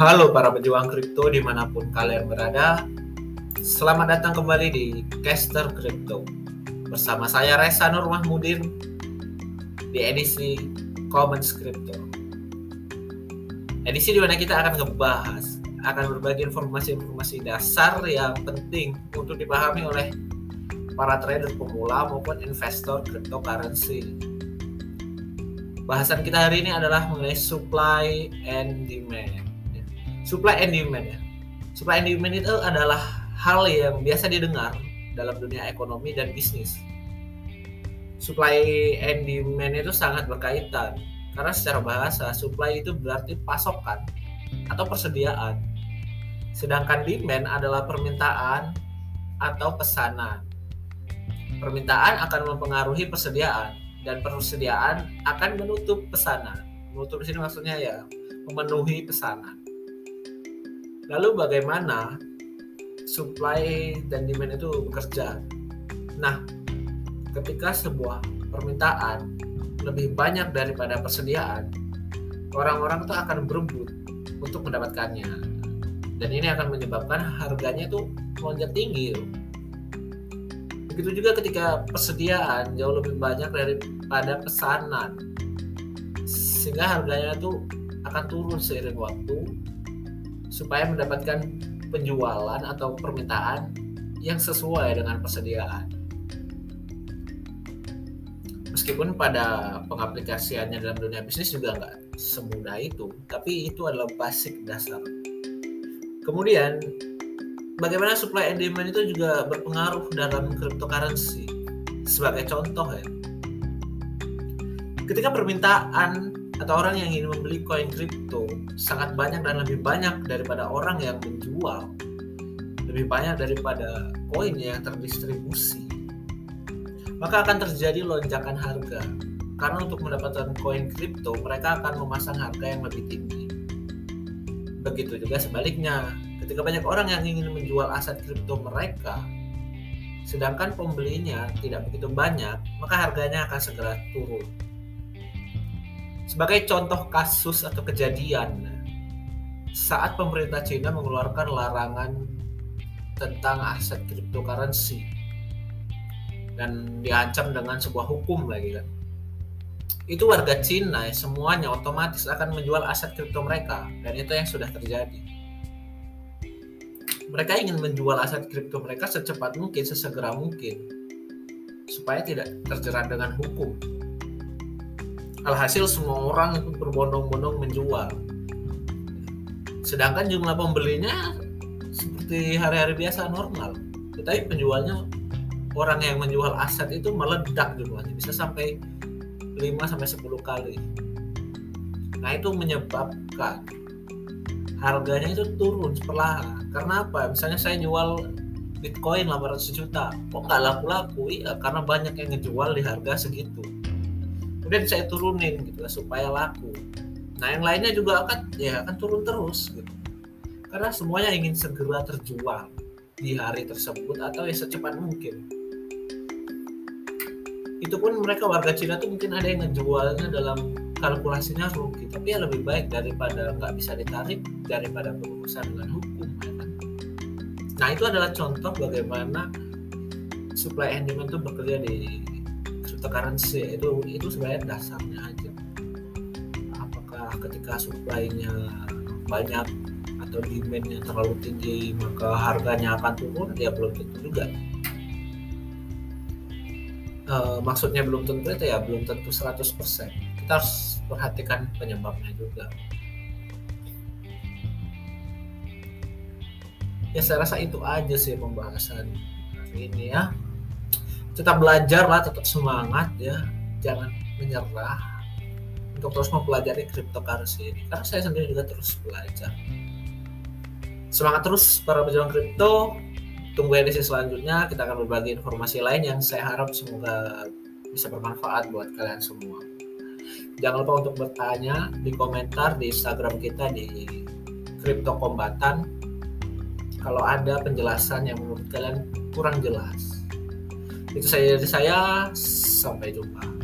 Halo para pejuang kripto di mana pun kalian berada. Selamat datang kembali di Caster Crypto Bersama saya Reza Nur Mahmudin Di edisi Commons Crypto Edisi di mana kita akan ngebahas Akan berbagi informasi-informasi dasar yang penting Untuk dipahami oleh para trader pemula maupun investor cryptocurrency. Bahasan kita hari ini adalah mengenai supply and demand supply and demand ya. Supply and demand itu adalah hal yang biasa didengar dalam dunia ekonomi dan bisnis. Supply and demand itu sangat berkaitan karena secara bahasa supply itu berarti pasokan atau persediaan. Sedangkan demand adalah permintaan atau pesanan. Permintaan akan mempengaruhi persediaan dan persediaan akan menutup pesanan. Menutup di sini maksudnya ya memenuhi pesanan. Lalu bagaimana supply dan demand itu bekerja? Nah, ketika sebuah permintaan lebih banyak daripada persediaan, orang-orang itu akan berebut untuk mendapatkannya. Dan ini akan menyebabkan harganya itu melonjak tinggi. Begitu juga ketika persediaan jauh lebih banyak daripada pesanan. Sehingga harganya itu akan turun seiring waktu supaya mendapatkan penjualan atau permintaan yang sesuai dengan persediaan. Meskipun pada pengaplikasiannya dalam dunia bisnis juga nggak semudah itu, tapi itu adalah basic dasar. Kemudian, bagaimana supply and demand itu juga berpengaruh dalam cryptocurrency. Sebagai contoh ya, ketika permintaan atau orang yang ingin membeli koin kripto sangat banyak dan lebih banyak daripada orang yang menjual. Lebih banyak daripada koin yang terdistribusi. Maka akan terjadi lonjakan harga. Karena untuk mendapatkan koin kripto mereka akan memasang harga yang lebih tinggi. Begitu juga sebaliknya. Ketika banyak orang yang ingin menjual aset kripto mereka sedangkan pembelinya tidak begitu banyak maka harganya akan segera turun sebagai contoh kasus atau kejadian saat pemerintah Cina mengeluarkan larangan tentang aset cryptocurrency dan diancam dengan sebuah hukum lagi kan. Itu warga Cina semuanya otomatis akan menjual aset kripto mereka dan itu yang sudah terjadi. Mereka ingin menjual aset kripto mereka secepat mungkin sesegera mungkin supaya tidak terjerat dengan hukum alhasil semua orang itu berbondong-bondong menjual. Sedangkan jumlah pembelinya seperti hari-hari biasa normal. Tetapi penjualnya orang yang menjual aset itu meledak jumlahnya. Bisa sampai 5 sampai 10 kali. Nah itu menyebabkan harganya itu turun perlahan. Karena apa? Misalnya saya jual Bitcoin 800 juta. Kok nggak laku-laku? Iya karena banyak yang ngejual di harga segitu kemudian saya turunin gitu supaya laku. Nah yang lainnya juga akan ya akan turun terus gitu. Karena semuanya ingin segera terjual di hari tersebut atau ya secepat mungkin. Itu pun mereka warga Cina tuh mungkin ada yang ngejualnya dalam kalkulasinya rugi tapi ya lebih baik daripada nggak bisa ditarik daripada berurusan dengan hukum ya kan? nah itu adalah contoh bagaimana supply and demand itu bekerja di cryptocurrency itu itu sebenarnya dasarnya aja. Apakah ketika supply-nya banyak atau demand-nya terlalu tinggi maka harganya akan turun? Ya belum tentu juga. E, maksudnya belum tentu itu ya belum tentu 100% kita harus perhatikan penyebabnya juga. Ya saya rasa itu aja sih pembahasan hari ini ya tetap belajar lah tetap semangat ya. Jangan menyerah untuk terus mempelajari cryptocurrency ini. Karena saya sendiri juga terus belajar. Semangat terus para pejuang kripto. Tunggu edisi selanjutnya kita akan berbagi informasi lain yang saya harap semoga bisa bermanfaat buat kalian semua. Jangan lupa untuk bertanya di komentar di Instagram kita di Crypto Kombatan. Kalau ada penjelasan yang menurut kalian kurang jelas itu saja dari saya sampai jumpa